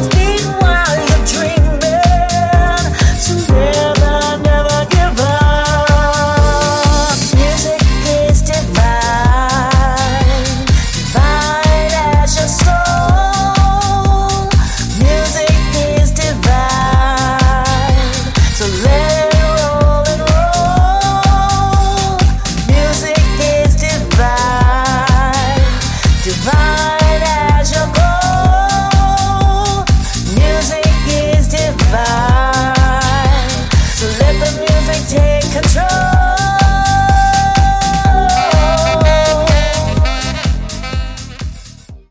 Just be one.